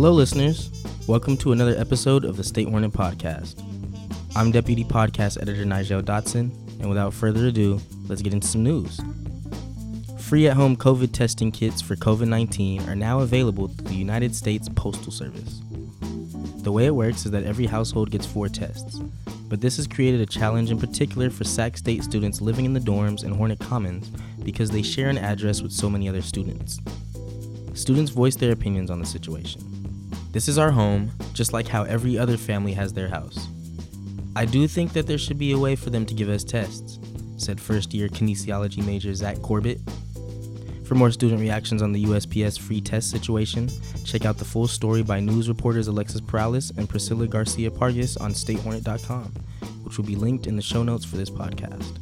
Hello, listeners. Welcome to another episode of the State Hornet Podcast. I'm Deputy Podcast Editor Nijzel Dotson, and without further ado, let's get into some news. Free at home COVID testing kits for COVID 19 are now available through the United States Postal Service. The way it works is that every household gets four tests, but this has created a challenge in particular for Sac State students living in the dorms and Hornet Commons because they share an address with so many other students. Students voice their opinions on the situation. This is our home, just like how every other family has their house. I do think that there should be a way for them to give us tests, said first year kinesiology major Zach Corbett. For more student reactions on the USPS free test situation, check out the full story by news reporters Alexis Perales and Priscilla Garcia Pargas on statehornet.com, which will be linked in the show notes for this podcast.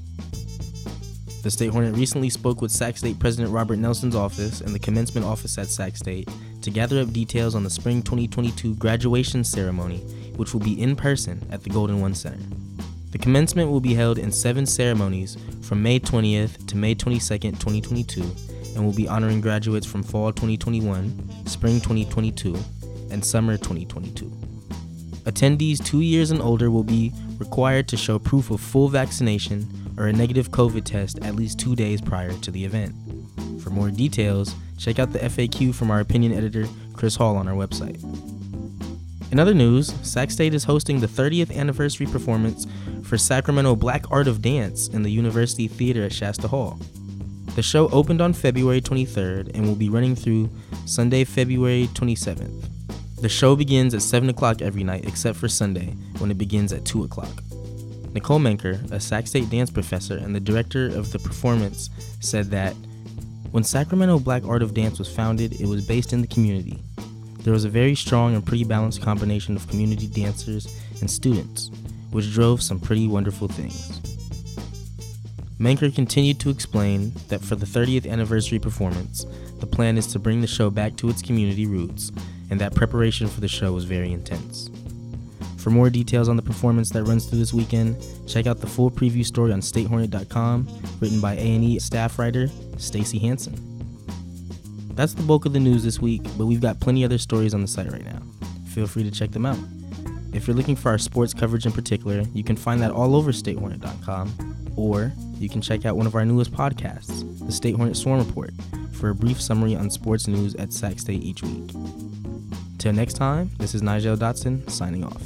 The State Hornet recently spoke with Sac State President Robert Nelson's office and the commencement office at Sac State to gather up details on the spring 2022 graduation ceremony, which will be in person at the Golden One Center. The commencement will be held in seven ceremonies from May 20th to May 22nd, 2022, and will be honoring graduates from fall 2021, spring 2022, and summer 2022. Attendees two years and older will be required to show proof of full vaccination or a negative COVID test at least two days prior to the event. For more details, check out the FAQ from our opinion editor, Chris Hall, on our website. In other news, Sac State is hosting the 30th anniversary performance for Sacramento Black Art of Dance in the University Theater at Shasta Hall. The show opened on February 23rd and will be running through Sunday, February 27th. The show begins at 7 o'clock every night except for Sunday, when it begins at 2 o'clock. Nicole Manker, a Sac State dance professor and the director of the performance, said that when Sacramento Black Art of Dance was founded, it was based in the community. There was a very strong and pretty balanced combination of community dancers and students, which drove some pretty wonderful things. Manker continued to explain that for the 30th anniversary performance, the plan is to bring the show back to its community roots, and that preparation for the show was very intense. For more details on the performance that runs through this weekend, check out the full preview story on statehornet.com, written by A&E staff writer Stacy Hanson. That's the bulk of the news this week, but we've got plenty other stories on the site right now. Feel free to check them out. If you're looking for our sports coverage in particular, you can find that all over statehornet.com, or you can check out one of our newest podcasts, the State Hornet Swarm Report, for a brief summary on sports news at Sac State each week. Till next time, this is Nijzel Dotson signing off.